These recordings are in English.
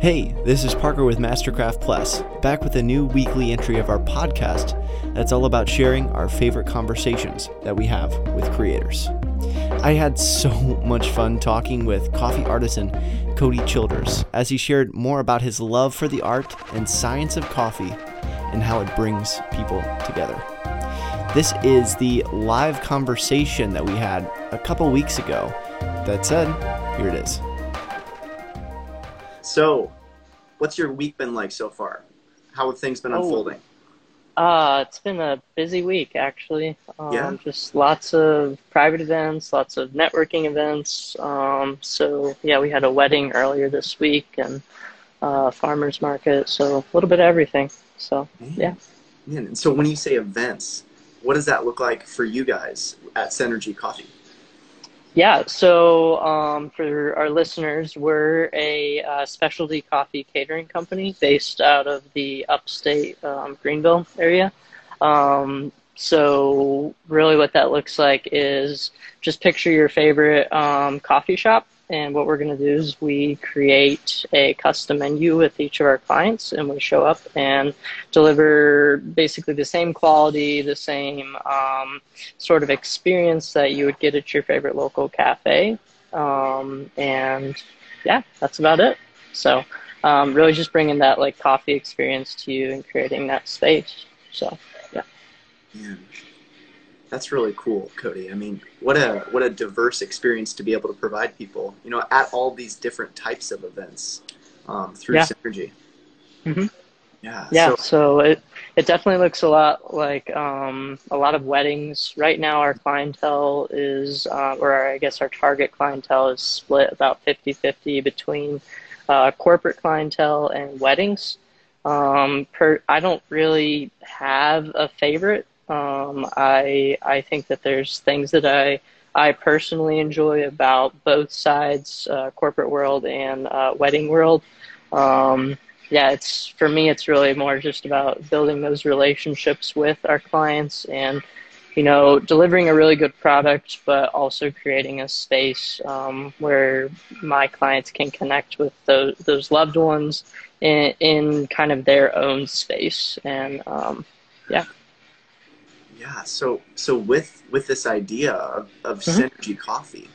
Hey, this is Parker with Mastercraft Plus, back with a new weekly entry of our podcast that's all about sharing our favorite conversations that we have with creators. I had so much fun talking with coffee artisan Cody Childers as he shared more about his love for the art and science of coffee and how it brings people together. This is the live conversation that we had a couple weeks ago. That said, here it is. So, what's your week been like so far? How have things been Oh. unfolding? Uh, it's been a busy week actually. Um, Yeah? Just lots of private events, lots of networking events. Um, so yeah, we had a wedding earlier this week and uh, farmers market. So a little bit of everything. So yeah. Man, and so when you say events, what does that look like for you guys at Synergy Coffee? Yeah, so um, for our listeners, we're a uh, specialty coffee catering company based out of the upstate um, Greenville area. Um, so, really, what that looks like is just picture your favorite um, coffee shop. And what we're going to do is we create a custom menu with each of our clients, and we show up and deliver basically the same quality, the same um, sort of experience that you would get at your favorite local cafe. Um, and yeah, that's about it. So, um, really just bringing that like coffee experience to you and creating that space. So, Man, that's really cool, Cody. I mean, what a what a diverse experience to be able to provide people, you know, at all these different types of events um, through Yeah. Synergy. Mhm. Yeah. yeah, So, so it, it definitely looks a lot like um, a lot of weddings. Right now, our clientele is, uh, or our, I guess our target clientele is split about 50 50 between uh, corporate clientele and weddings. Um, per, I don't really have a favorite. Um, I I think that there's things that I I personally enjoy about both sides, uh, corporate world and uh, wedding world. Um, yeah, it's for me. It's really more just about building those relationships with our clients and you know delivering a really good product, but also creating a space um, where my clients can connect with those those loved ones in, in kind of their own space. And um, yeah. So so with with this idea of, of Mhm. Synergy Coffee,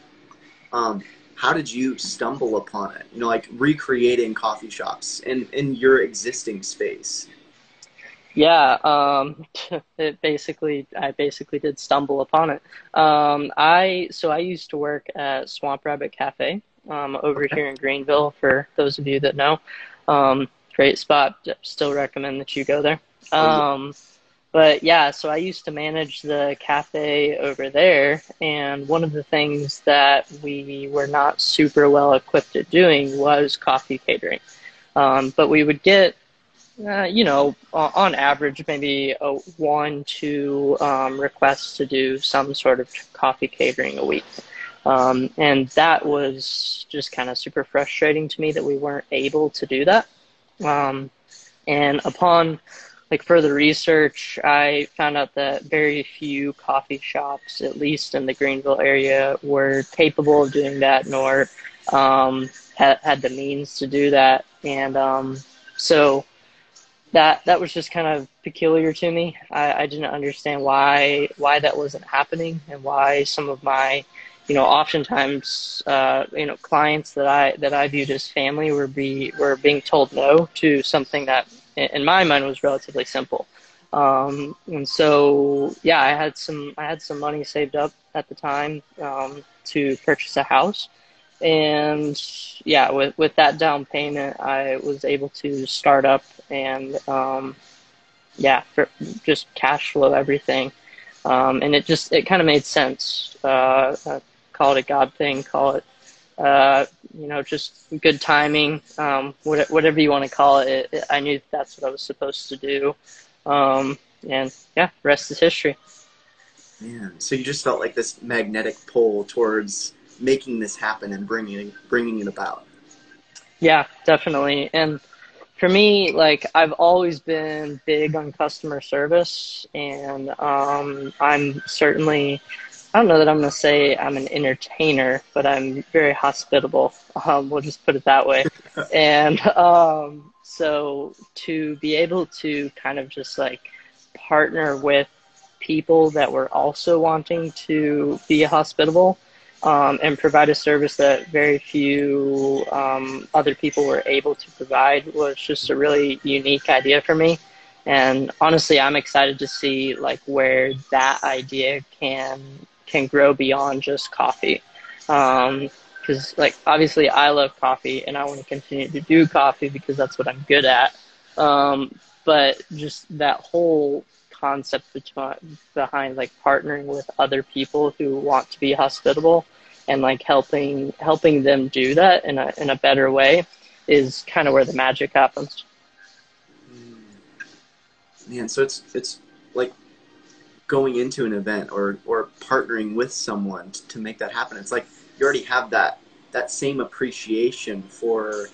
um, how did you stumble upon it? You know, like recreating coffee shops in in your existing space. Yeah, um, it basically, I basically did stumble upon it. Um, I so I used to work at Swamp Rabbit Cafe um, over Okay. here in Greenville. For those of you that know, um, great spot. Still recommend that you go there. Um, but yeah, so I used to manage the cafe over there, and one of the things that we were not super well equipped at doing was coffee catering. Um, but we would get uh, you know, on average, maybe a one, two um, requests to do some sort of coffee catering a week. Um, and that was just kind of super frustrating to me that we weren't able to do that. Um, and upon like further research, I found out that very few coffee shops, at least in the Greenville area, were capable of doing that, nor um, had, had the means to do that. And um, so that that was just kind of peculiar to me. I, I didn't understand why why that wasn't happening and why some of my, you know, oftentimes uh, you know clients that I that I viewed as family were be were being told no to something that in my mind was relatively simple. Um, and so yeah, I had some I had some money saved up at the time um, to purchase a house and yeah, with with that down payment, I was able to start up and um, yeah, just cash flow everything, um, and it just it kind of made sense. Uh, call it a God thing, call it uh, you know just good timing, um, whatever you want to call it, it. I knew that's what I was supposed to do, um, and yeah, rest is history. Man, so you just felt like this magnetic pull towards making this happen and bringing bringing it about. Yeah, definitely. And for me, like I've always been big on customer service, and um, I'm certainly I don't know that I'm going to say I'm an entertainer, but I'm very hospitable. Um, we'll just put it that way. and um, so to be able to kind of just like partner with people that were also wanting to be hospitable um, and provide a service that very few um, other people were able to provide was just a really unique idea for me. And honestly, I'm excited to see like where that idea can can grow beyond just coffee. Because um, like obviously, I love coffee and I want to continue to do coffee because that's what I'm good at. Um, but just that whole concept behind like partnering with other people who want to be hospitable and like helping helping them do that in a in a better way is kind of where the magic happens. Man, so it's it's going into an event or or partnering with someone to make that happen. It's like you already have that that same appreciation for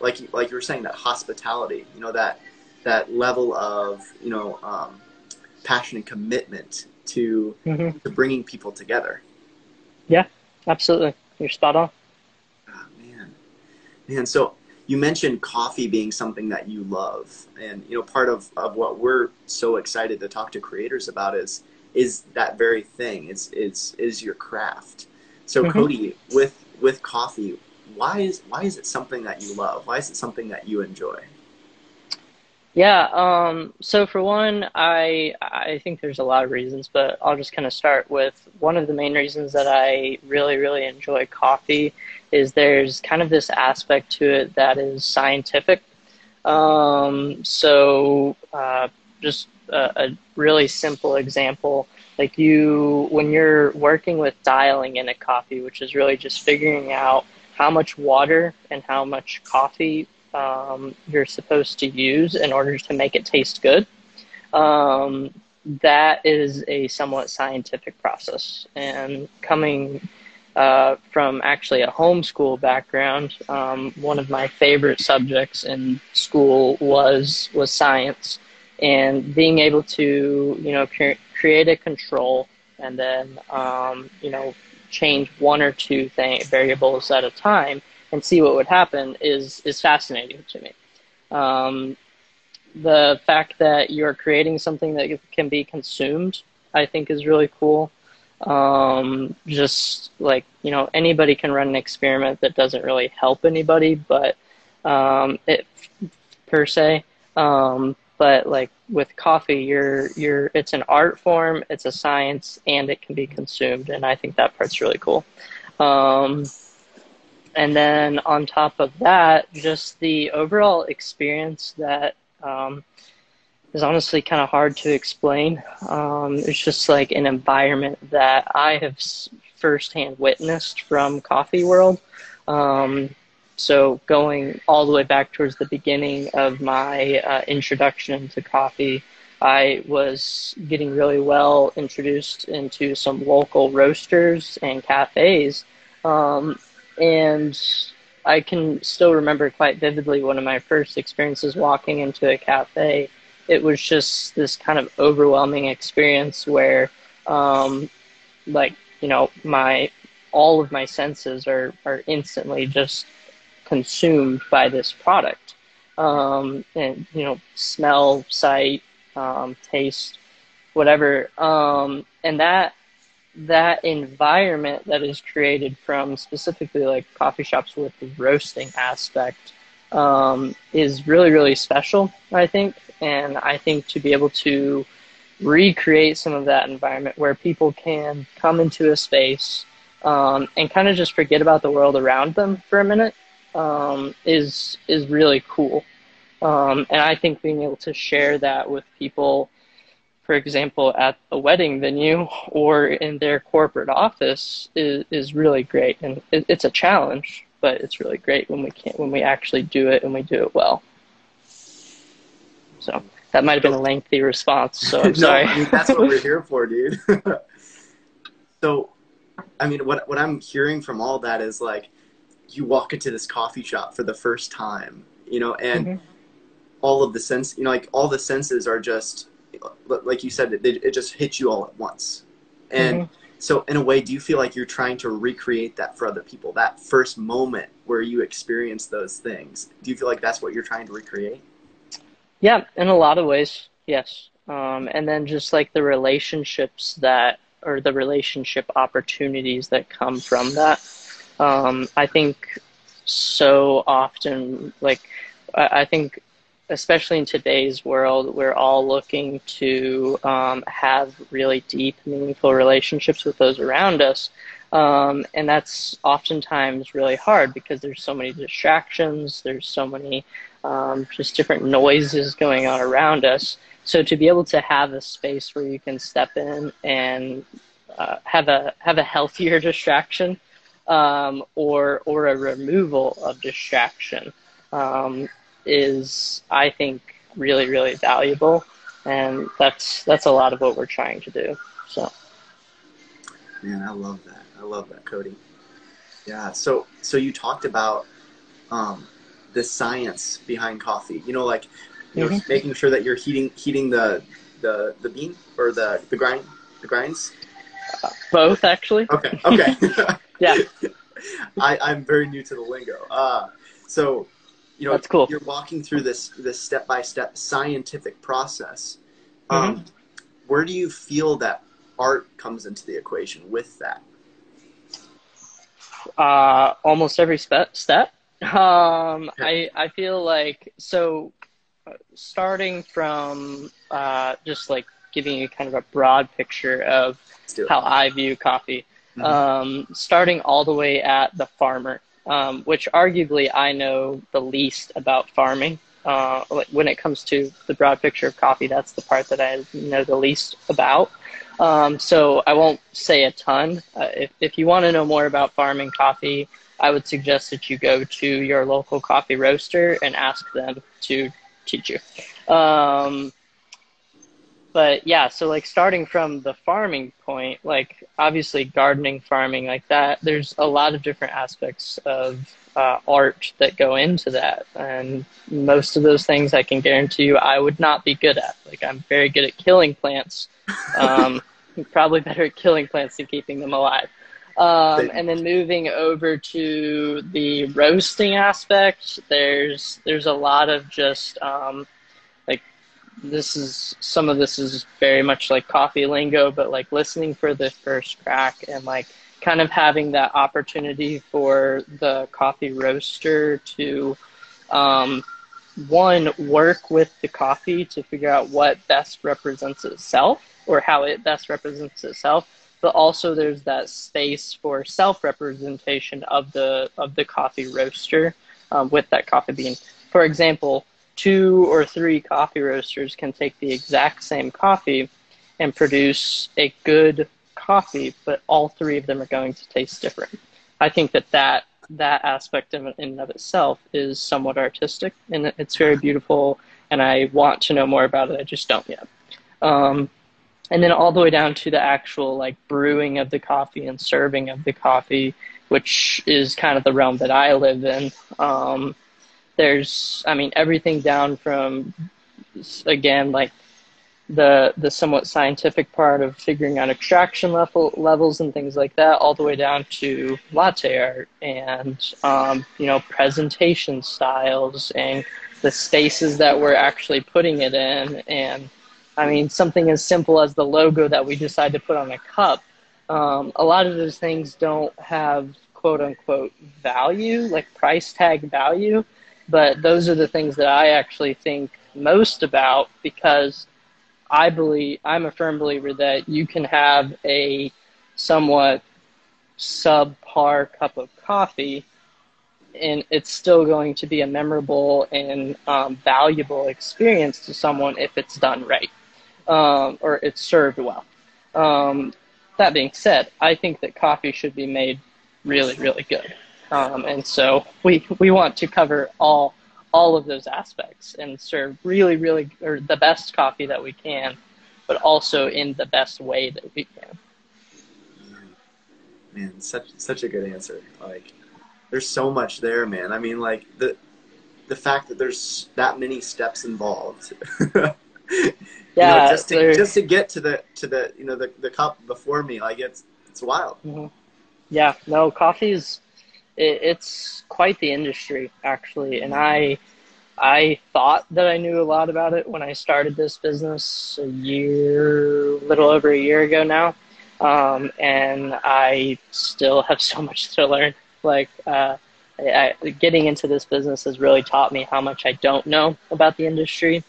like like you were saying that hospitality. You know that that level of you know um, passion and commitment to mm-hmm. to bringing people together. Yeah, absolutely. You're spot on. Oh, man, man. So you mentioned coffee being something that you love, and you know part of, of what we're so excited to talk to creators about is is that very thing. It's it's is your craft. So mm-hmm. Cody, with with coffee, why is why is it something that you love? Why is it something that you enjoy? Yeah. Um, so for one, I I think there's a lot of reasons, but I'll just kind of start with one of the main reasons that I really really enjoy coffee is there's kind of this aspect to it that is scientific. Um, so uh, just a, a really simple example, like you when you're working with dialing in a coffee, which is really just figuring out how much water and how much coffee um, you're supposed to use in order to make it taste good. Um, that is a somewhat scientific process. And coming uh, from actually a homeschool background, um, one of my favorite subjects in school was was science, and being able to you know cre- create a control and then um, you know change one or two thing, variables at a time and see what would happen is is fascinating to me. Um, the fact that you're creating something that can be consumed, I think, is really cool. Um, just like you know, anybody can run an experiment that doesn't really help anybody, but um, it per se. Um, but like with coffee, you're you're it's an art form, it's a science, and it can be consumed, and I think that part's really cool. And then on top of that, just the overall experience that um, is honestly kind of hard to explain. Um, it's just like an environment that I have firsthand witnessed from Coffee World. Um, so going all the way back towards the beginning of my uh, introduction to coffee, I was getting really well introduced into some local roasters and cafes. Um, and I can still remember quite vividly one of my first experiences walking into a cafe. It was just this kind of overwhelming experience where, um, like, you know, my all of my senses are, are instantly just consumed by this product. Um, and, you know, smell, sight, um, taste, whatever. Um, and that that environment that is created from specifically like coffee shops with the roasting aspect um, is really really special i think. And i think to be able to recreate some of that environment where people can come into a space um, and kind of just forget about the world around them for a minute um, is is really cool. Um, and i think being able to share that with people for example, at a wedding venue or in their corporate office is, is really great. And it, it's a challenge, but it's really great when we can when we actually do it and we do it well. So that might have been a lengthy response. So I'm no, sorry. I mean, that's what we're here for, dude. so, I mean, what what I'm hearing from all that is like, you walk into this coffee shop for the first time, you know, and mm-hmm. all of the sense, you know, like all the senses are just like you said, it, it just hits you all at once. And mm-hmm. so in a way, do you feel like you're trying to recreate that for other people? That first moment where you experience those things. Do you feel like that's what you're trying to recreate? Yeah, in a lot of ways, yes. Um, and then just like the relationships that, or the relationship opportunities that come from that. Um, I think so often, like, I, I think especially in today's world, we're all looking to um, have really deep, meaningful relationships with those around us. Um, and that's oftentimes really hard because there's so many distractions, there's so many um, just different noises going on around us. So to be able to have a space where you can step in and uh, have a have a healthier distraction um, or or a removal of distraction um, is, I think, really, really valuable. And that's that's a lot of what we're trying to do. So, man, I love that. I love that, Cody. Yeah. So, so you talked about um, the science behind coffee. You know, like you know, mm-hmm. making sure that you're heating heating the the the bean or the the grind the grinds. Uh, both, actually. Okay. Okay. yeah. I, I'm very new to the lingo. Uh, so you know, that's cool. You're walking through this this step by step scientific process. Um, mm-hmm. Where do you feel that art comes into the equation with that? Uh, almost every step. Step. Um, I I feel like so. Starting from uh, just like giving you kind of a broad picture of how I view coffee. Mm-hmm. Um, starting all the way at the farmer um, which arguably I know the least about farming. Uh, when it comes to the broad picture of coffee, that's the part that I know the least about. Um, so I won't say a ton. Uh, if, if you want to know more about farming coffee, I would suggest that you go to your local coffee roaster and ask them to teach you. Um, but yeah, so like starting from the farming point, like obviously gardening, farming, like that, there's a lot of different aspects of uh, art that go into that. And most of those things I can guarantee you I would not be good at. Like I'm very good at killing plants. Um, probably better at killing plants than keeping them alive. Um, and then moving over to the roasting aspect, there's there's a lot of just um, this is some of this is very much like coffee lingo, but like listening for the first crack and like kind of having that opportunity for the coffee roaster to um, one work with the coffee to figure out what best represents itself or how it best represents itself but also there's that space for self representation of the of the coffee roaster um, with that coffee bean. For example two or three coffee roasters can take the exact same coffee and produce a good coffee, but all three of them are going to taste different. I think that that, that aspect in, in and of itself is somewhat artistic and it's very beautiful. And I want to know more about it. I just don't yet. Um, and then all the way down to the actual like brewing of the coffee and serving of the coffee, which is kind of the realm that I live in. Um, there's i mean everything down from again like the the somewhat scientific part of figuring out extraction level levels and things like that all the way down to latte art and um, you know presentation styles and the spaces that we're actually putting it in. And i mean something as simple as the logo that we decide to put on a cup um, a lot of those things don't have quote unquote value like price tag value but those are the things that I actually think most about because I believe I'm a firm believer that you can have a somewhat subpar cup of coffee and it's still going to be a memorable and um, valuable experience to someone if it's done right um, or it's served well. Um, that being said, I think that coffee should be made really, really good. Um, and so we we want to cover all all of those aspects and serve really, really or the best coffee that we can, but also in the best way that we can. Man, such such a good answer. Like, there's so much there, man. I mean, like the the fact that there's that many steps involved. yeah, know, just to just to get to the to the you know the, the cup before me, like it's It's wild. Mm-hmm. Yeah, no, coffee is it, it's quite the industry actually, and I I thought that I knew a lot about it when I started this business a year, little over a year ago now, um, and I still have so much to learn. Like. Uh, I, getting into this business has really taught me how much I don't know about the industry.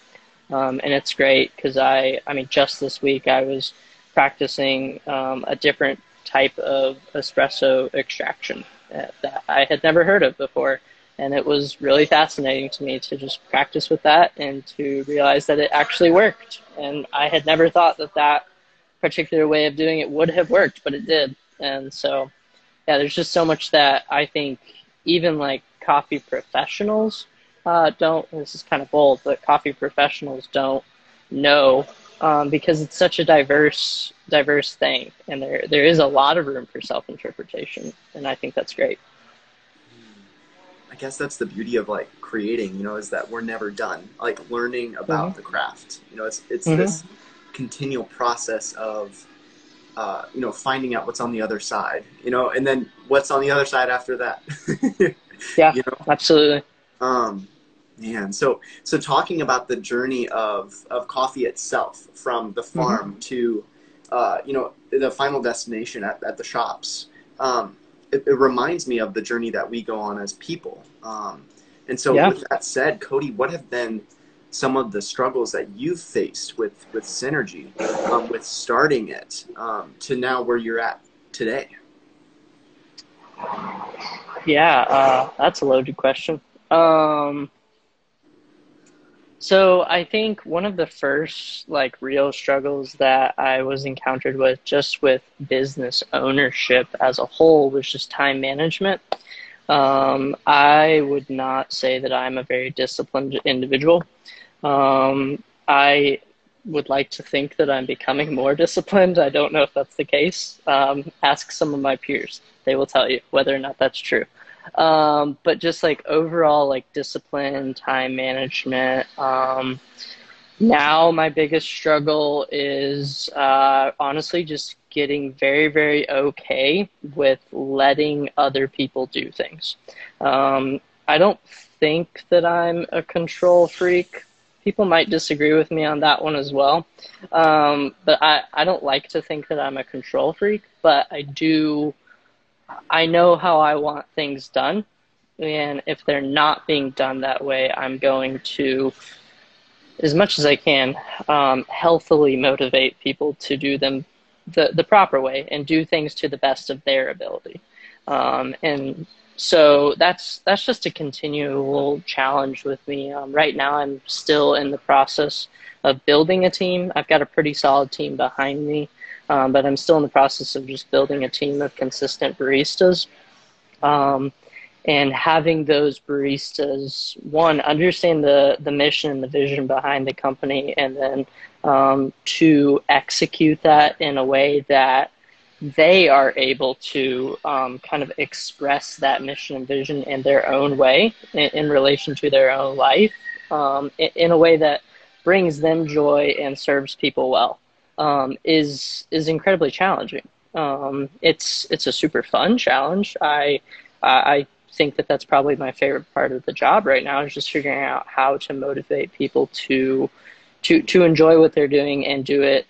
Um, and it's great because I, I mean, just this week I was practicing um, a different type of espresso extraction that I had never heard of before. And it was really fascinating to me to just practice with that and to realize that it actually worked. And I had never thought that that particular way of doing it would have worked, but it did. And so, yeah, there's just so much that I think even like coffee professionals uh, don't. This is kind of bold, but coffee professionals don't know um, because it's such a diverse diverse thing, and there there is a lot of room for self interpretation, and I think that's great. I guess that's the beauty of like creating, you know, is that we're never done. Like learning about mm-hmm. the craft, you know, it's it's mm-hmm. this continual process of uh, you know finding out what's on the other side, you know, and then what's on the other side after that. yeah, you know? absolutely. Um, man, so so talking about the journey of of coffee itself, from the mm-hmm. farm mm-hmm. to uh, you know the final destination at, at the shops. Um, it, it, reminds me of the journey that we go on as people. Um, and so, yeah. with that said, Cody, what have been some of the struggles that you've faced with with synergy, um, with starting it um, to now where you're at today? Yeah, uh, that's a loaded question. Um, so I think one of the first like real struggles that I was encountered with just with business ownership as a whole was just time management. Um, I would not say that I'm a very disciplined individual. Um, I would like to think that I'm becoming more disciplined. I don't know if that's the case. Um, ask some of my peers; they will tell you whether or not that's true. Um, but just like overall, like discipline, time management. Um, now, my biggest struggle is uh, honestly just getting very, very okay with letting other people do things. Um, I don't think that I'm a control freak. People might disagree with me on that one as well. Um, but I, I don't like to think that I'm a control freak, but I do I know how I want things done. And if they're not being done that way, I'm going to, as much as I can, um, healthily motivate people to do them the, the proper way and do things to the best of their ability. Um, and so that's that's just a continual challenge with me. Um, right now, I'm still in the process of building a team. I've got a pretty solid team behind me um, but I'm still in the process of just building a team of consistent baristas. Um, and having those baristas, one, understand the, the mission and the vision behind the company, and then um, to execute that in a way that they are able to um, kind of express that mission and vision in their own way in, in relation to their own life um, in, in, a way that brings them joy and serves people well um, is is incredibly challenging. Um, it's it's a super fun challenge. I I think that that's probably my favorite part of the job right now is just figuring out how to motivate people to to to enjoy what they're doing and do it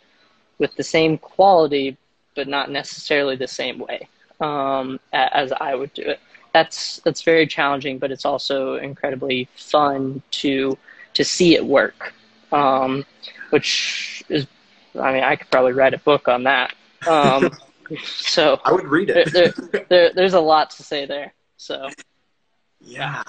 with the same quality, but not necessarily the same way um, as I would do it. That's that's very challenging, but it's also incredibly fun to to see it work, um, which is I mean, I could probably write a book on that. Um, so I would read it. there, there, there, there's a lot to say there. So yeah.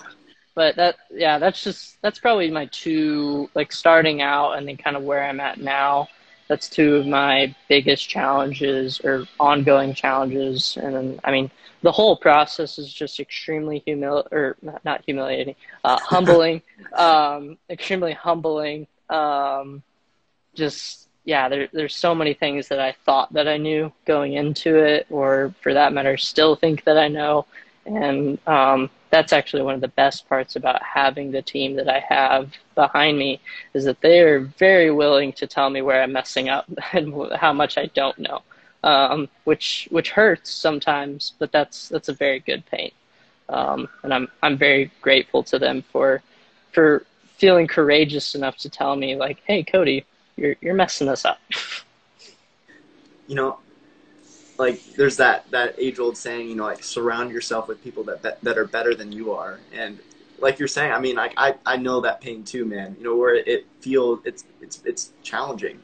But that, yeah, that's just that's probably my two like starting out and then kind of where I'm at now. That's two of my biggest challenges or ongoing challenges. And then, I mean, the whole process is just extremely humil or not, not humiliating, uh, humbling, um, extremely humbling. Um, just yeah, there, there's so many things that I thought that I knew going into it, or for that matter, still think that I know. And um, that's actually one of the best parts about having the team that I have behind me is that they are very willing to tell me where I'm messing up and how much I don't know. um, which which hurts sometimes, but that's that's a very good pain. Um, and I'm I'm very grateful to them for for feeling courageous enough to tell me like, hey, Cody, you're you're messing this up. You know, like there's that that age old saying, you know, like surround yourself with people that, that that are better than you are, and like you're saying, I mean, like I I know that pain too, man. You know, where it feels it's it's it's challenging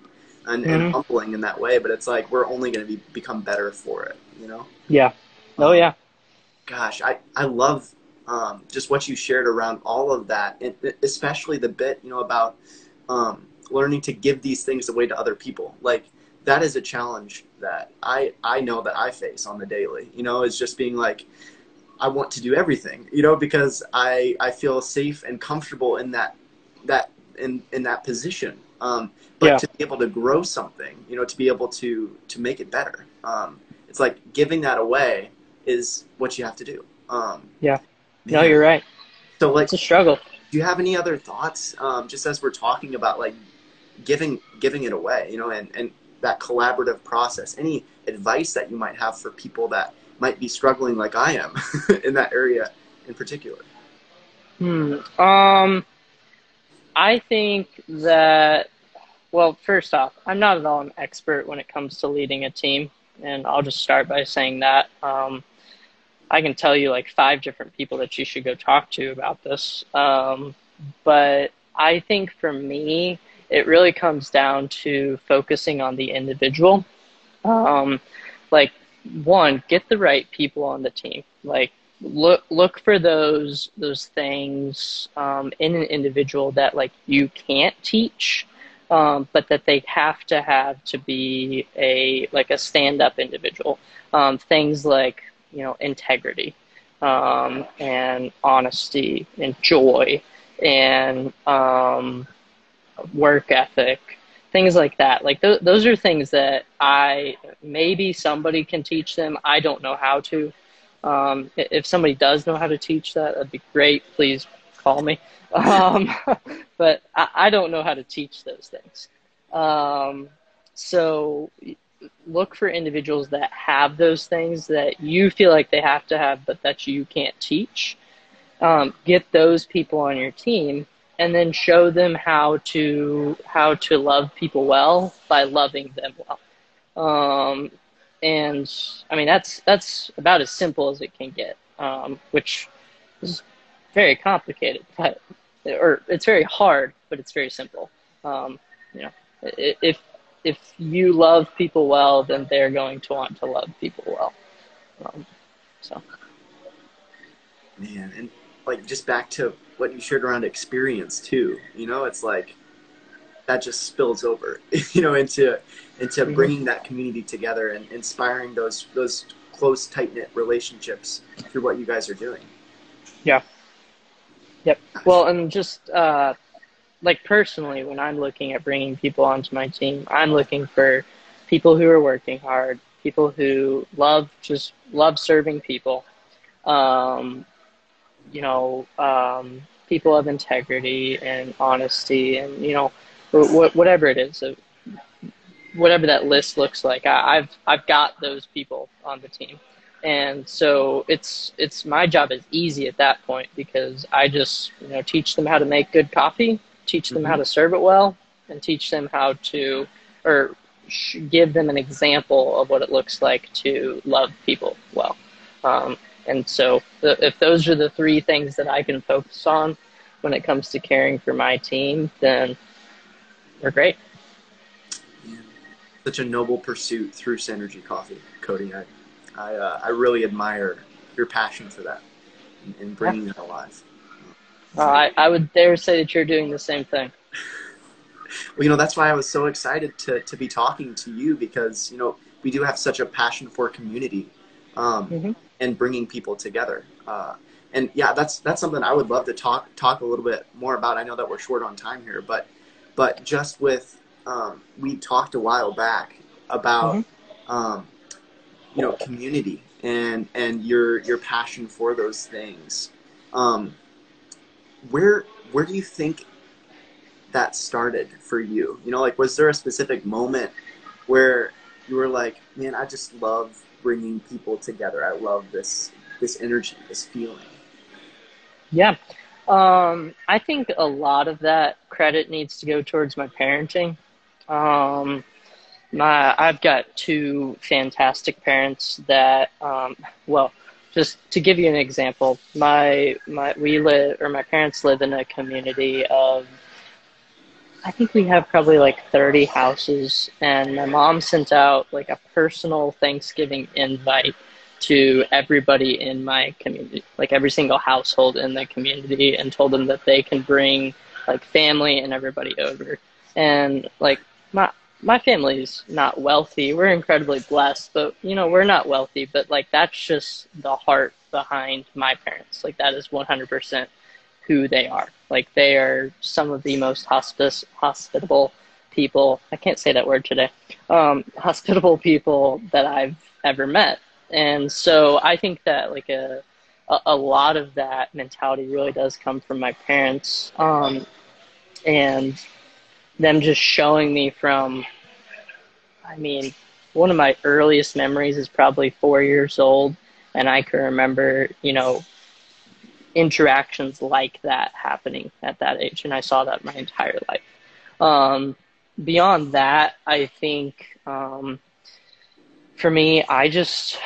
and, mm-hmm. and humbling in that way, but it's like we're only going to be become better for it. You know? Yeah. Oh yeah. Gosh, I I love um, just what you shared around all of that, and especially the bit you know about um, learning to give these things away to other people. Like that is a challenge that I I know that I face on the daily. You know, is just being like. I want to do everything, you know, because I, I feel safe and comfortable in that that in, in that position. Um, but yeah. to be able to grow something, you know, to be able to to make it better, um, it's like giving that away is what you have to do. Um, yeah, no, you're right. So like, it's a struggle. Do you have any other thoughts, um, just as we're talking about like giving giving it away, you know, and and that collaborative process? Any advice that you might have for people that might be struggling like I am in that area in particular? Hmm. Um, I think that well, first off, I'm not at all an expert when it comes to leading a team, and I'll just start by saying that. Um, I can tell you like five different people that you should go talk to about this. Um, but I think for me, it really comes down to focusing on the individual. Um, like one, get the right people on the team. Like look look for those those things um, in an individual that like you can't teach um, but that they have to have to be a like a stand up individual. Um, things like you know integrity um, and honesty and joy and um, work ethic things like that. Like th- those are things that i maybe somebody can teach them. I don't know how to. Um, if somebody does know how to teach that that'd be great. Please call me. Um, but I, I, don't know how to teach those things. Um, so look for individuals that have those things that you feel like they have to have, but that you can't teach. Um, get those people on your team, and then show them how to how to love people well by loving them well. Um, and I mean that's that's about as simple as it can get, um, which is very complicated, but or it's very hard, but it's very simple. Um, you know, if if you love people well, then they're going to want to love people well. Um, so, man, and like just back to what you shared around experience too. You know, it's like that just spills over, you know, into into mm-hmm. bringing that community together and inspiring those those close, tight knit relationships through what you guys are doing. Yeah. Yep. Well, and just uh, like personally, when I'm looking at bringing people onto my team, I'm looking for people who are working hard, people who love just love serving people, um, you know, um, people of integrity and honesty, and you know, whatever it is, whatever that list looks like. I, I've I've got those people on the team and so it's it's my job is easy at that point because I just you know teach them how to make good coffee teach them mm-hmm. how to serve it well and teach them how to or sh- give them an example of what it looks like to love people well um, and so the, if those are the three things that i can focus on when it comes to caring for my team then we're great such a noble pursuit through synergy coffee cody i I, uh, I really admire your passion for that and, bringing yeah. it alive uh, I, I would dare say that you're doing the same thing. well, you know, that's why I was so excited to, to be talking to you because, you know, we do have such a passion for community um, mm-hmm. And bringing people together. Uh, and yeah, that's that's something I would love to talk talk a little bit more about. I know that we're short on time here, but but just with um, we talked a while back about mm-hmm. um, you know community and and your your passion for those things. Um, where where do you think that started for you? You know, like was there a specific moment where you were like, man, I just love bringing people together. I love this this energy, this feeling. Yeah. Um, I think a lot of that credit needs to go towards my parenting. Um, my I've got two fantastic parents that um, well, just to give you an example, my my we live or my parents live in a community of I think we have probably like 30 houses, and my mom sent out like a personal Thanksgiving invite to everybody in my community, like every single household in the community, and told them that they can bring like family and everybody over. And like my my family's not wealthy. We're incredibly blessed, but you know, we're not wealthy, but like that's just the heart behind my parents. Like that is 100% who they are. Like they are some of the most hospice hospitable people. I can't say that word today. Um, hospitable people that I've ever met, and so I think that like a a, lot of that mentality really does come from my parents, um, and them just showing me from. I mean, one of my earliest memories is probably four years old, and I can remember, you know, interactions like that happening at that age, and I saw that my entire life. Um, beyond that, I think um, for me, I just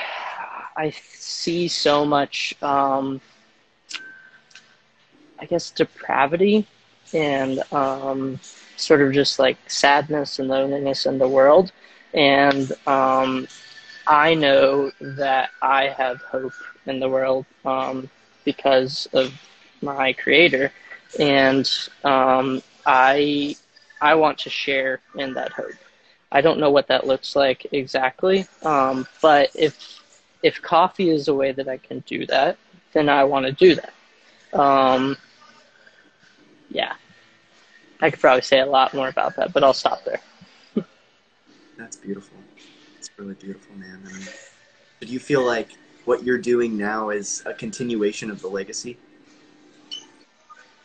I see so much, um, I guess, depravity and um, sort of just like sadness and loneliness in the world, and um, I know that I have hope in the world. Um, because of my creator, and um, I I want to share in that hope. I don't know what that looks like exactly, um, but if if coffee is a way that I can do that, then I want to do that. Um, yeah, I could probably say a lot more about that, but I'll stop there. That's beautiful. It's really beautiful, man. Do you feel like what you're doing now is a continuation of the legacy?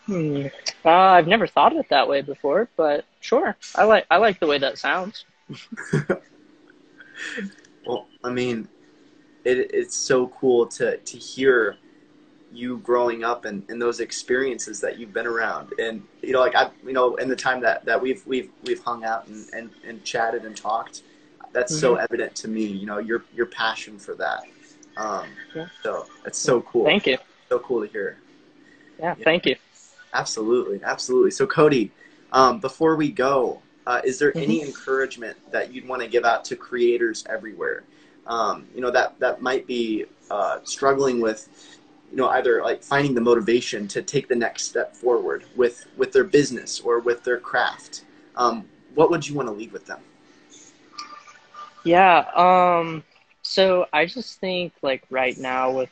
Hmm. Uh, I've never thought of it that way before, but sure. I like I like the way that sounds. well, I mean, it, it's so cool to to hear you growing up and, and those experiences that you've been around and you know like i you know in the time that, that we've we've we've hung out and, and, and chatted and talked that's mm-hmm. so evident to me you know your your passion for that um, yeah. So it's so cool. Thank you. So cool to hear. Yeah, yeah. thank you. Absolutely, absolutely. So Cody, um, before we go, uh, is there mm-hmm. any encouragement that you'd want to give out to creators everywhere? Um, you know that that might be uh, struggling with, you know, either like finding the motivation to take the next step forward with with their business or with their craft. Um, what would you want to leave with them? Yeah. Um, so I just think like right now with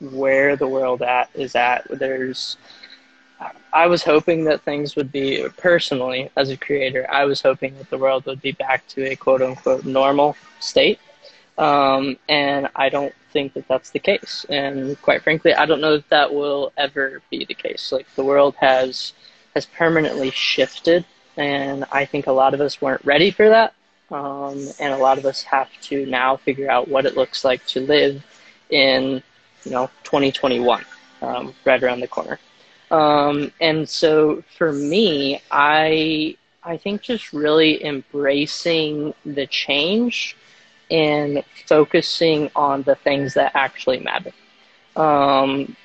where the world at is at, there's I was hoping that things would be personally as a creator, I was hoping that the world would be back to a quote unquote normal state. Um, and I don't think that that's the case. And quite frankly, I don't know that that will ever be the case. Like the world has has permanently shifted, and I think a lot of us weren't ready for that. Um, and a lot of us have to now figure out what it looks like to live in, you know, 2021, um, right around the corner. Um, and so for me, I I think just really embracing the change and focusing on the things that actually matter. Um,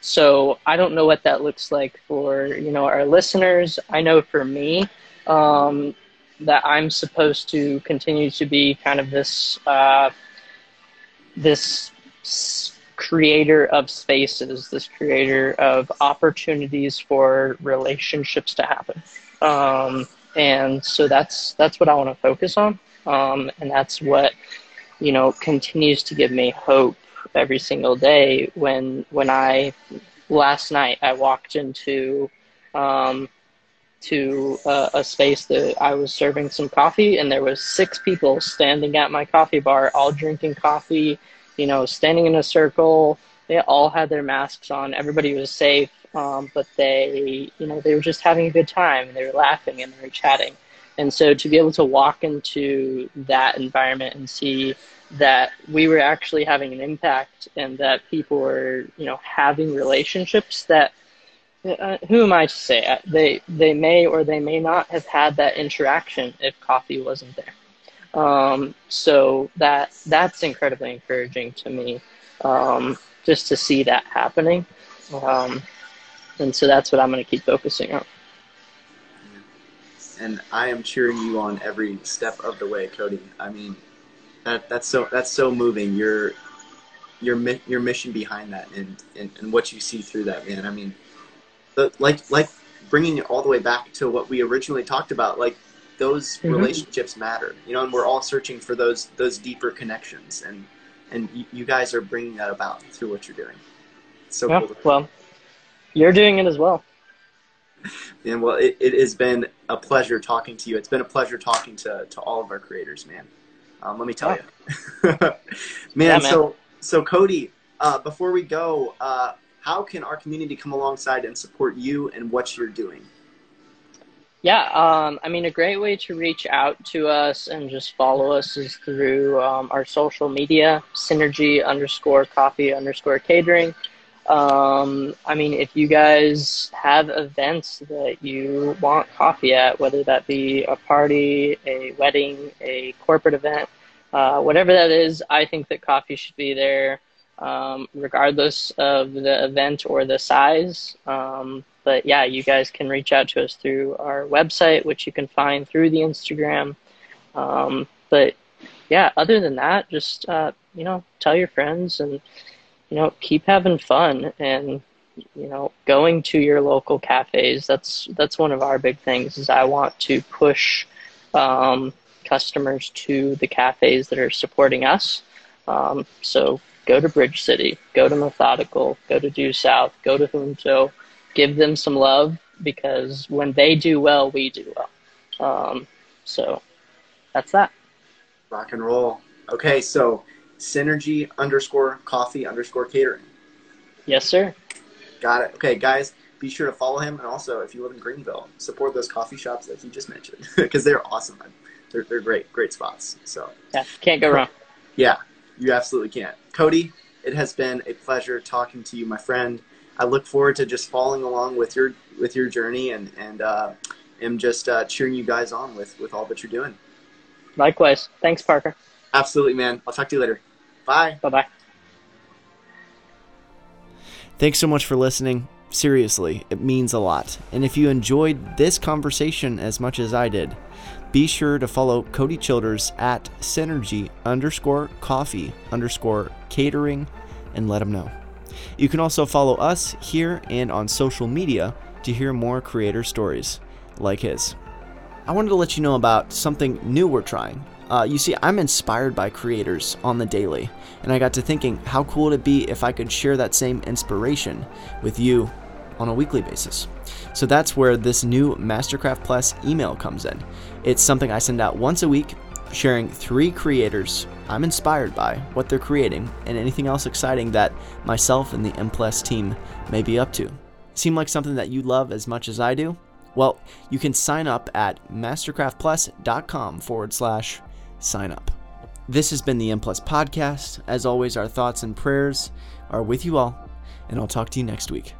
so I don't know what that looks like for you know our listeners. I know for me, um, that I'm supposed to continue to be kind of this uh, this creator of spaces, this creator of opportunities for relationships to happen. Um, and so that's that's what I want to focus on, um, and that's what you know continues to give me hope every single day. When when I last night I walked into um, to uh, a space that I was serving some coffee, and there was six people standing at my coffee bar, all drinking coffee, you know, standing in a circle. They all had their masks on. Everybody was safe, um, but they, you know, they were just having a good time, and they were laughing and they were chatting. And so to be able to walk into that environment and see that we were actually having an impact and that people were, you know, having relationships that uh, who am I to say? Uh, they they may or they may not have had that interaction if coffee wasn't there. Um, so that that's incredibly encouraging to me, um, just to see that happening, um, and so that's what I'm going to keep focusing on and I am cheering you on every step of the way, Cody. I mean, that that's so that's so moving. Your your your mission behind that and, and, and what you see through that, man. I mean, the, like like bringing it all the way back to what we originally talked about, like those mm-hmm. relationships matter, you know, and we're all searching for those those deeper connections, and and you, you guys are bringing that about through what you're doing. It's so yeah, cool. Well, you're doing it as well. Man, well, it, it has been a pleasure talking to you. It's been a pleasure talking to, to all of our creators, man. Um, let me tell oh. you, man, yeah, man, So, so Cody, uh, before we go, uh, how can our community come alongside and support you and what you're doing? Yeah, um, I mean, a great way to reach out to us and just follow us is through um, our social media, synergy underscore coffee underscore catering. Um, I mean, if you guys have events that you want coffee at, whether that be a party, a wedding, a corporate event, uh, whatever that is, I think that coffee should be there, um, regardless of the event or the size. Um, but yeah, you guys can reach out to us through our website, which you can find through the Instagram. Um, but yeah, other than that, just uh, you know, tell your friends and you know, keep having fun and you know, going to your local cafes. That's that's one of our big things. Is I want to push um, customers to the cafes that are supporting us. Um, so go to Bridge City, go to Methodical, go to Due South, go to Junto, give them some love because when they do well, we do well. Um, so that's that. Rock and roll. Okay, so synergy underscore coffee underscore catering. Yes, sir. Got it. Okay, guys, be sure to follow him. And also, if you live in Greenville, support those coffee shops that he just mentioned because they're awesome. They're, they're great, great spots. So, yeah, can't go wrong. Yeah, you absolutely can't. Cody, it has been a pleasure talking to you, my friend. I look forward to just following along with your with your journey and and uh, am just uh, cheering you guys on with with all that you're doing. Likewise. Thanks, Parker. Absolutely, man. I'll talk to you later. Bye. Bye bye. Thanks so much for listening. Seriously, it means a lot. And if you enjoyed this conversation as much as I did, be sure to follow Cody Childers at synergy underscore coffee underscore catering and let him know. You can also follow us here and on social media to hear more creator stories like his. I wanted to let you know about something new we're trying. Uh, you see, I'm inspired by creators on the daily, and I got to thinking, how cool would it be if I could share that same inspiration with you on a weekly basis? So that's where this new Mastercraft Plus email comes in. It's something I send out once a week, sharing three creators I'm inspired by, what they're creating, and anything else exciting that myself and the M Plus team may be up to. Seem like something that you love as much as I do? Well, you can sign up at mastercraftplus.com forward slash sign up. This has been the M Plus podcast. As always, our thoughts and prayers are with you all, and I'll talk to you next week.